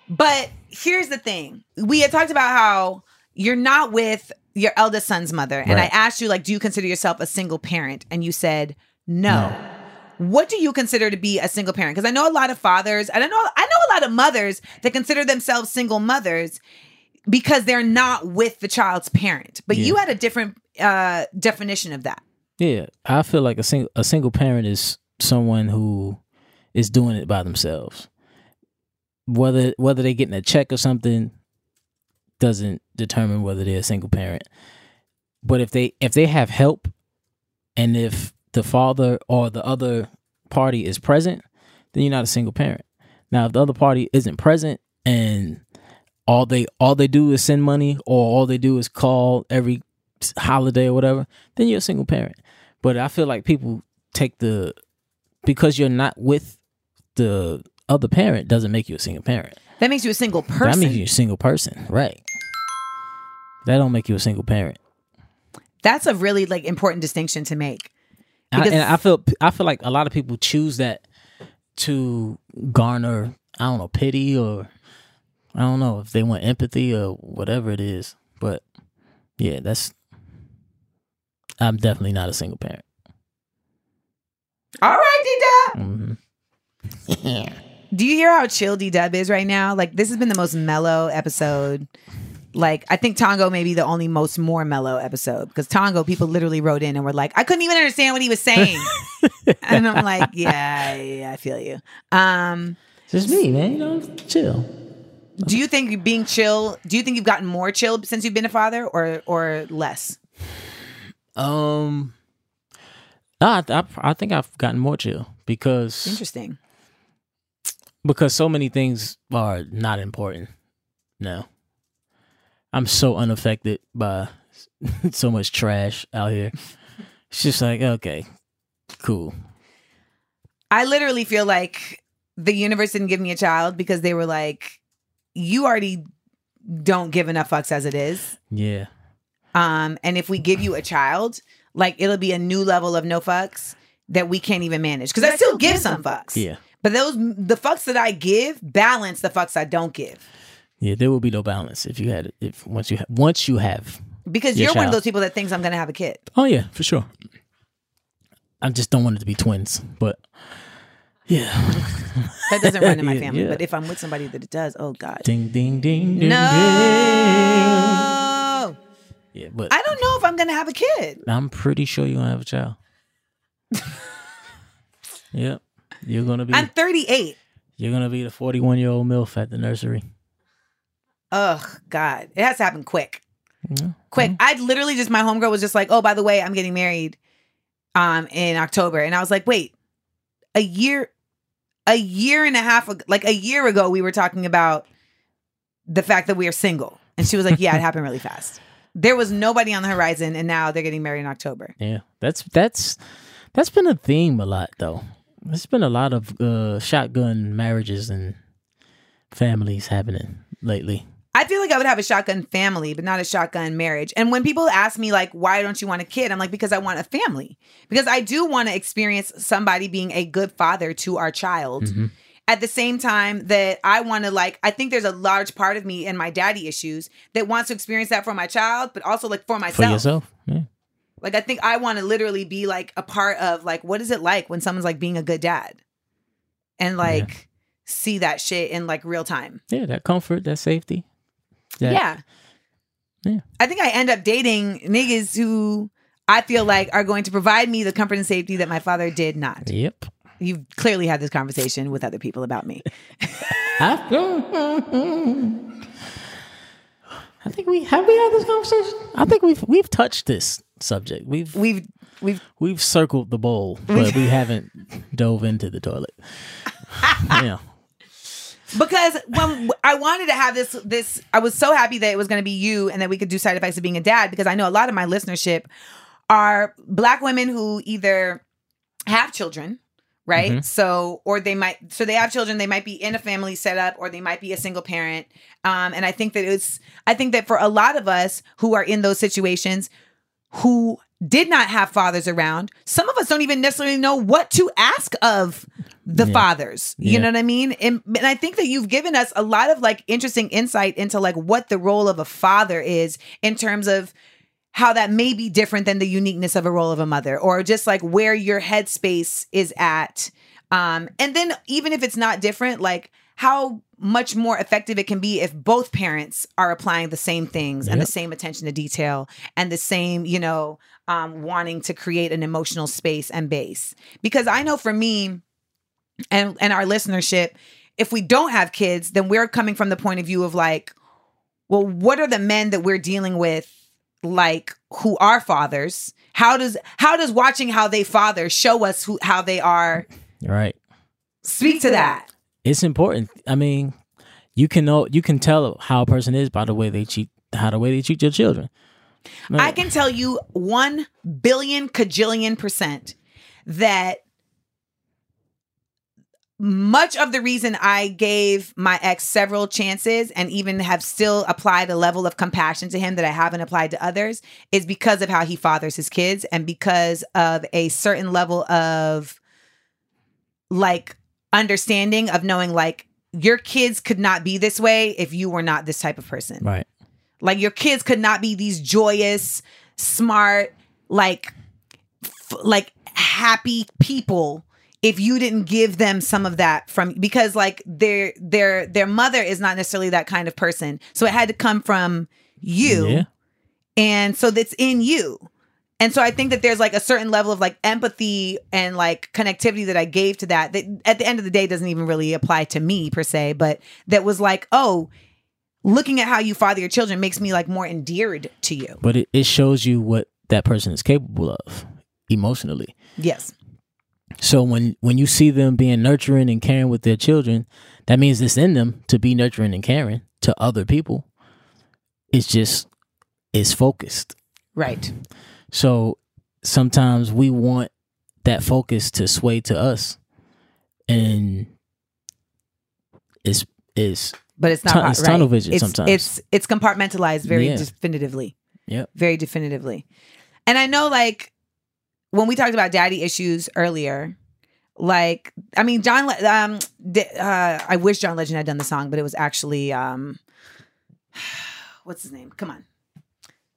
But here's the thing: we had talked about how you're not with your eldest son's mother, and I asked you, like, do you consider yourself a single parent? And you said no. What do you consider to be a single parent? Because I know a lot of fathers, and I know I know a lot of mothers that consider themselves single mothers because they're not with the child's parent. But you had a different uh, definition of that. Yeah, I feel like a single a single parent is someone who is doing it by themselves. Whether whether they're getting a check or something doesn't determine whether they're a single parent. But if they if they have help and if the father or the other party is present, then you're not a single parent. Now if the other party isn't present and all they all they do is send money or all they do is call every holiday or whatever, then you're a single parent. But I feel like people take the because you're not with the other parent doesn't make you a single parent. That makes you a single person. That makes you're a single person, right? That don't make you a single parent. That's a really like important distinction to make. I, Because- and I feel I feel like a lot of people choose that to garner I don't know pity or I don't know if they want empathy or whatever it is. But yeah, that's I'm definitely not a single parent. All right, D Dub. Mm-hmm. Do you hear how chill D Dub is right now? Like this has been the most mellow episode. Like I think Tongo may be the only most more mellow episode because Tongo people literally wrote in and were like, I couldn't even understand what he was saying, and I'm like, yeah, yeah, I feel you. Um, Just me, man. You know, chill. do you think being chill? Do you think you've gotten more chill since you've been a father, or or less? Um, I, I I think I've gotten more chill because Interesting. Because so many things are not important now. I'm so unaffected by so much trash out here. It's just like, okay, cool. I literally feel like the universe didn't give me a child because they were like, you already don't give enough fucks as it is. Yeah. Um, and if we give you a child, like it'll be a new level of no fucks that we can't even manage. Because I still give some fucks. Yeah. But those the fucks that I give balance the fucks I don't give. Yeah, there will be no balance if you had it. If once you ha- once you have. Because Your you're one of those people that thinks I'm gonna have a kid. Oh yeah, for sure. I just don't want it to be twins, but yeah. That doesn't run in my Yeah, family. yeah. But if I'm with somebody that it does, oh God. Ding ding ding. ding No. ding. Yeah, but I don't know if I'm gonna have a kid. I'm pretty sure you're gonna have a child. yep. You're gonna be I'm 38. you're gonna be the 41 year old MILF at the nursery. Ugh, God. It has to happen quick. Yeah. quick. I literally just my homegirl was just like, "Oh, by the way, I'm getting married um in October." And I was like, "Wait. A year a year and a half ago, like a year ago we were talking about the fact that we are single." And she was like, "Yeah, it happened really fast." There was nobody on the horizon and now they're getting married in October. Yeah. That's that's that's been a theme a lot though. There's been a lot of uh shotgun marriages and families happening lately. I feel like I would have a shotgun family, but not a shotgun marriage. And when people ask me like, "Why don't you want a kid?" I'm like, "Because I want a family. Because I do want to experience somebody being a good father to our child." Mhm. At the same time that I want to like, I think there's a large part of me and my daddy issues that wants to experience that for my child, but also like for For myself. yourself. Yeah. Like I think I want to literally be like a part of like what is it like when someone's like being a good dad, and like see that shit in like real time. Yeah, that comfort, that safety. that- Yeah. Yeah. I think I end up dating niggas who I feel like are going to provide me the comfort and safety that my father did not. Yep. You've clearly had this conversation with other people about me. I, I think we have we had this conversation. I think we've we've touched this subject. We've We've we've we've circled the bowl, but we haven't dove into the toilet. yeah. because when I wanted to have this this I was so happy that it was going to be you and that we could do side effects of being a dad because I know a lot of my listenership are black women who either have children right so or they might so they have children they might be in a family setup or they might be a single parent um and i think that it's i think that for a lot of us who are in those situations who did not have fathers around some of us don't even necessarily know what to ask of the Yeah. fathers you Yeah. know what i mean and, and i think that you've given us a lot of like interesting insight into like what the role of a father is in terms of how that may be different than the uniqueness of a role of a mother or just like where your headspace is at um and then even if it's not different like how much more effective it can be if both parents are applying the same things and the same attention to detail and the same you know um wanting to create an emotional space and base. Because i know for me and and our listenership if we don't have kids then we're coming from the point of view of like well what are the men that we're dealing with like who are fathers? How does how does watching how they father show us who how they are? Right. speak to that It's important. I mean, you can know you can tell how a person is by the way they treat how the way they treat your children. I can tell you 1 billion cajillion percent that much of the reason I gave my ex several chances and even have still applied a level of compassion to him that I haven't applied to others is because of how he fathers his kids and because of a certain level of like understanding of knowing like your kids could not be this way if you were not this type of person. Right. Like your kids could not be these joyous, smart, like f- like happy people if you didn't give them some of that from because like their their their mother is not necessarily that kind of person. So it had to come from you. Yeah. And so that's in you. And so I think that there's like a certain level of like empathy and like connectivity that I gave to that that at the end of the day doesn't even really apply to me per se, but that was like, oh, looking at how you father your children makes me like more endeared to you. But it, it shows you what that person is capable of emotionally. Yes. So when when you see them being nurturing and caring with their children, that means it's in them to be nurturing and caring to other people. It's just it's focused. Right. So sometimes we want that focus to sway to us, and it's it's But it's not Tun- right. it's tunnel vision it's, sometimes. It's it's compartmentalized very Yeah. definitively. Yep. Very definitively. And I know like when we talked about daddy issues earlier, like I mean John Le- um uh I wish John Legend had done the song, but it was actually um what's his name? Come on.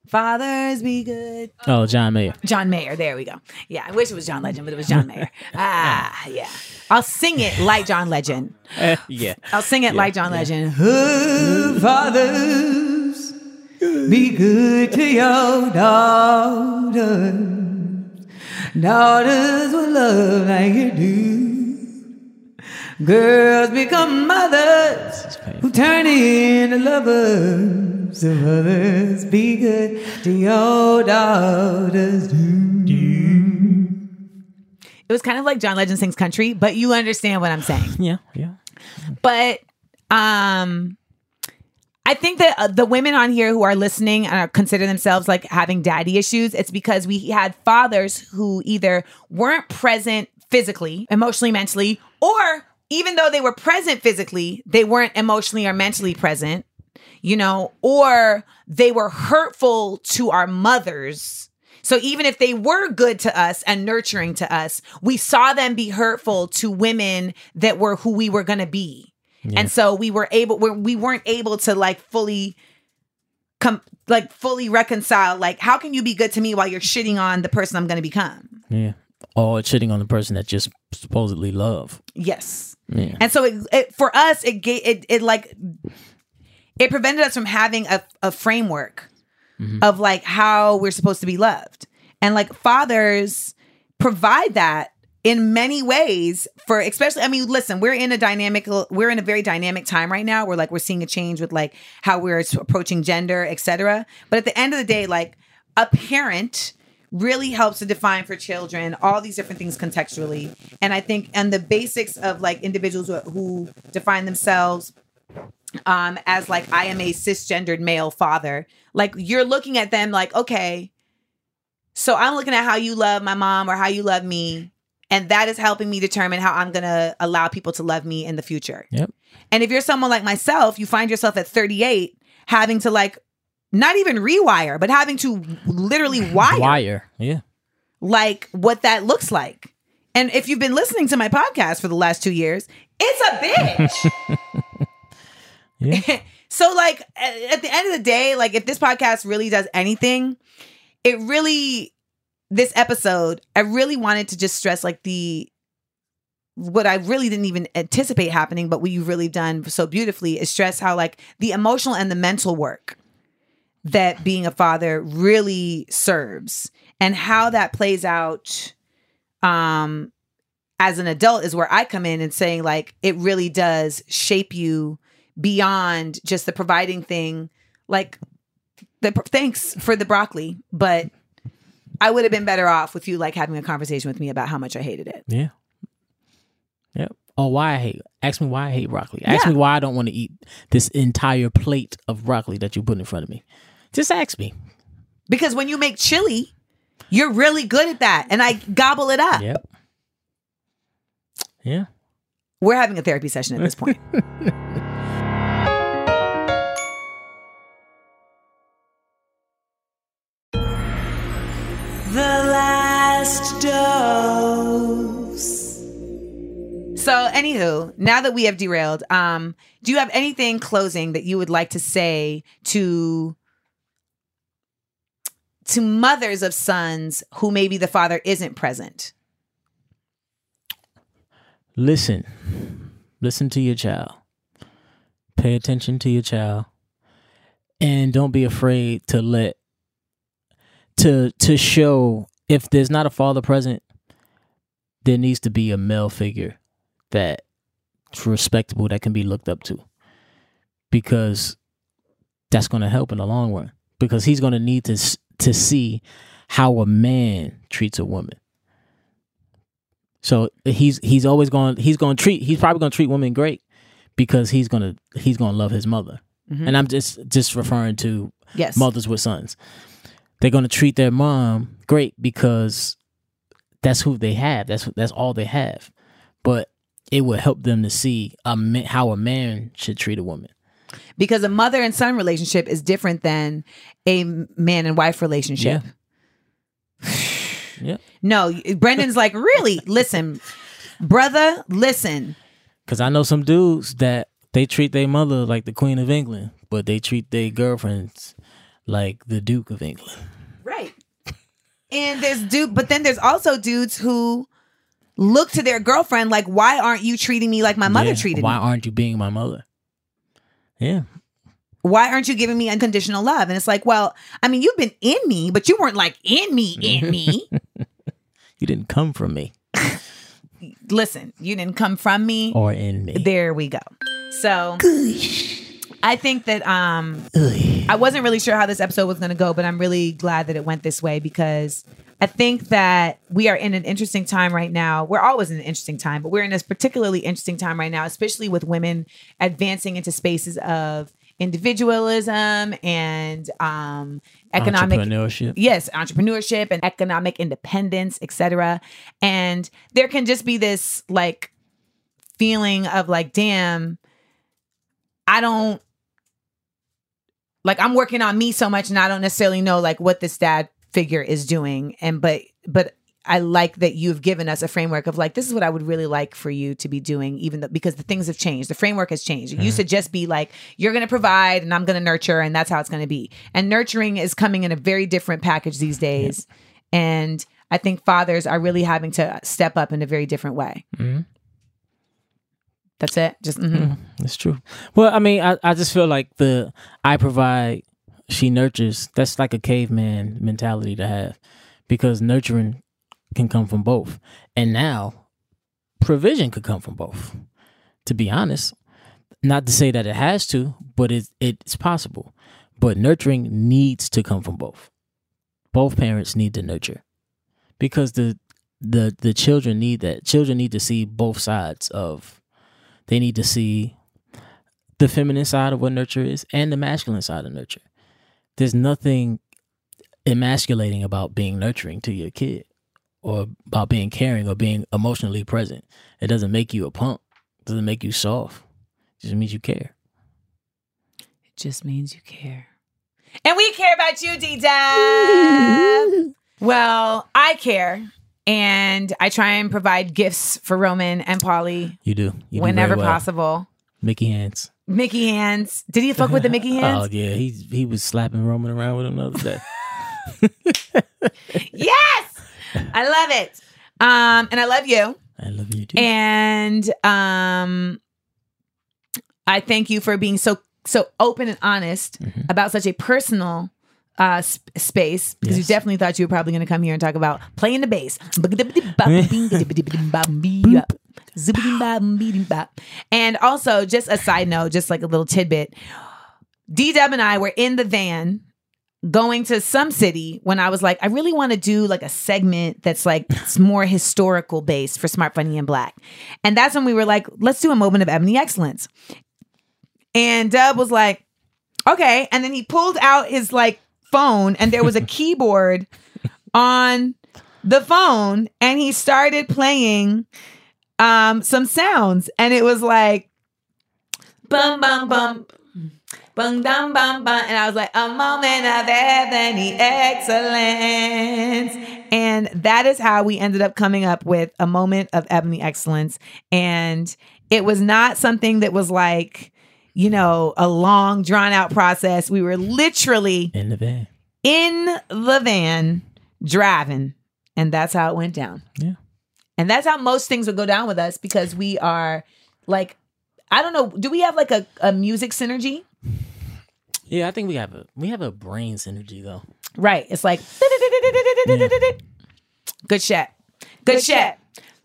Fathers be good. oh John Mayer. John Mayer. There we go. Yeah, I wish it was John Legend, but it was John Mayer. ah, yeah. I'll sing it like John Legend. yeah. I'll sing it like John Legend. Oh, fathers, be good to your daughters. Daughters will love like you do. Girls become mothers who turn into lovers. So mothers, be good to your daughters. It was kind of like John Legend sings country, but you understand what I'm saying Yeah. Yeah. but um I think that uh, the women on here who are listening and are, consider themselves like having daddy issues, it's because we had fathers who either weren't present physically, emotionally, mentally, or even though they were present physically, they weren't emotionally or mentally present, you know, or they were hurtful to our mothers. So even if they were good to us and nurturing to us, we saw them be hurtful to women that were who we were going to be. And so we were able we we weren't able to like fully come like fully reconcile like how can you be good to me while you're shitting on the person I'm going to become? Yeah. Or shitting on the person that just supposedly love. Yes. Yeah. And so it, it for us it gave it it like it prevented us from having a, a framework mm-hmm. of like how we're supposed to be loved. And like fathers provide that in many ways for especially I mean listen we're in a dynamic we're in a very dynamic time right now where like we're seeing a change with like how we're approaching gender etc but at the end of the day like a parent really helps to define for children all these different things contextually and I think and the basics of like individuals who, who define themselves um as like I am a cisgendered male father like you're looking at them like okay so I'm looking at how you love my mom or how you love me and that is helping me determine how I'm going to allow people to love me in the future. Yep. And if you're someone like myself, you find yourself at 38 having to like not even rewire, but having to literally wire, Wire. Yeah. like what that looks like. And if you've been listening to my podcast for the last 2 years, it's a bitch. So like at the end of the day, like if this podcast really does anything, it really this episode, I really wanted to just stress like the what I really didn't even anticipate happening, but what you've really done so beautifully is stress how like the emotional and the mental work that being a father really serves and how that plays out um as an adult is where I come in and saying like it really does shape you beyond just the providing thing like the thanks for the broccoli but I would have been better off with you like having a conversation with me about how much I hated it. Yeah. Yep. Oh, why I hate? Ask me why I hate broccoli. Ask Yeah. me why I don't want to eat this entire plate of broccoli that you put in front of me. Just ask me. Because when you make chili, you're really good at that and I gobble it up. Yep. Yeah. We're having a therapy session at this point. The last dose. So, anywho, now that we have derailed, um, do you have anything closing that you would like to say to to mothers of sons who maybe the father isn't present? Listen. Listen to your child. Pay attention to your child. And don't be afraid to let to to show if there's not a father present, there needs to be a male figure that's respectable that can be looked up to. Because that's going to help in the long run. Because he's going to need to to see how a man treats a woman. So he's he's always going he's going to treat he's probably going to treat women great because he's going to he's going to love his mother. Mhm. And I'm just just referring to Yes. mothers with sons. They're going to treat their mom great because that's who they have. That's that's all they have. But it will help them to see a ma- how a man should treat a woman. Because a mother and son relationship is different than a man and wife relationship. Yeah. No, Brendan's like, really? Listen, brother, listen. Because I know some dudes that they treat their mother like the Queen of England, but they treat their girlfriends like the Duke of England. Right. And there's dude, but then there's also dudes who look to their girlfriend like, why aren't you treating me like my mother Yeah, treated Why me? Why aren't you being my mother? Yeah. Why aren't you giving me unconditional love? And it's like, well, I mean, you've been in me, but you weren't like in me, in me. You didn't come from me Listen, you didn't come from me. or in me. There we go. So I think that um I wasn't really sure how this episode was going to go, but I'm really glad that it went this way because I think that we are in an interesting time right now. We're always in an interesting time, but we're in this particularly interesting time right now, especially with women advancing into spaces of individualism and um economic Entrepreneurship. yes entrepreneurship and economic independence etc and there can just be this like feeling of like damn i don't like i'm working on me so much and i don't necessarily know like what this dad figure is doing. And but but i like that you've given us a framework of like this is what i would really like for you to be doing even though because the things have changed. The framework has changed. It used to just be like you're going to provide and i'm going to nurture and that's how it's going to be. And nurturing is coming in a very different package these days. And i think fathers are really having to step up in a very different way. Mhm. that's it? Just mhm. That's true. Well, I mean, I, I just feel like the I provide, she nurtures. That's like a caveman mentality to have, because nurturing can come from both, and now provision could come from both. To be honest, not to say that it has to, but it it's possible. But nurturing needs to come from both. Both parents need to nurture, because the the the children need that. Children need to see both sides of. They need to see the feminine side of what nurture is and the masculine side of nurture. There's nothing emasculating about being nurturing to your kid or about being caring or being emotionally present. It doesn't make you a punk. It doesn't make you soft. It just means you care. it just means you care and we care about you d well i care and i try and provide gifts for roman and paulie You do. You do whenever very well. possible Mickey hands. Mickey hands did he fuck with the mickey hands Oh yeah, he he was slapping Roman around with him the other day. yes i love it um and i love you I love you too. and um i thank you for being so so open and honest Mhm. about such a personal uh sp- space because Yes. you definitely thought you were probably going to come here and talk about playing the bass and also just a side note just like a little tidbit d-dub and i were in the van going to some city when I was like, I really want to do like a segment that's like it's more historical based for Smart Funny and Black. And that's when we were like, let's do a moment of ebony excellence. And Dub was like, okay. And then he pulled out his like phone and there was a keyboard on the phone and he started playing um some sounds. And it was like bum bum bum bum dum bum bum. And I was like a moment of ebony excellence. And that is how we ended up coming up with a moment of ebony excellence. And it was not something that was like you know a long drawn out process. We were literally In the van. in the van driving. And that's how it went down. Yeah. And that's how most things would go down with us because we are like i don't know do we have like a, a music synergy Yeah, I think we have a we have a brain synergy though. right it's like good shit good, shit.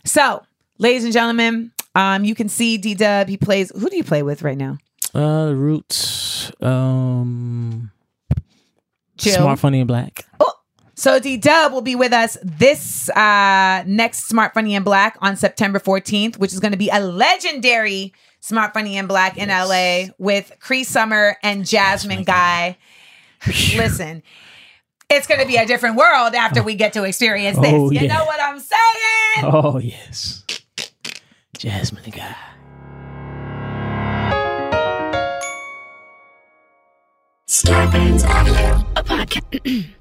so ladies and gentlemen um you can see d-dub he plays who do you play with right now Uh the roots. Um Chill. Smart Funny and Black. So D Dub will be with us this uh next Smart Funny and Black on September 14th, which is going to be a legendary Smart Funny and Black in LA with Cree Summer and Jasmine Guy. Listen, it's going to be a different world after we get to experience this. Oh, you yeah. know what I'm saying? Oh yes. Jasmine the guy. Starburns Audio, a podcast,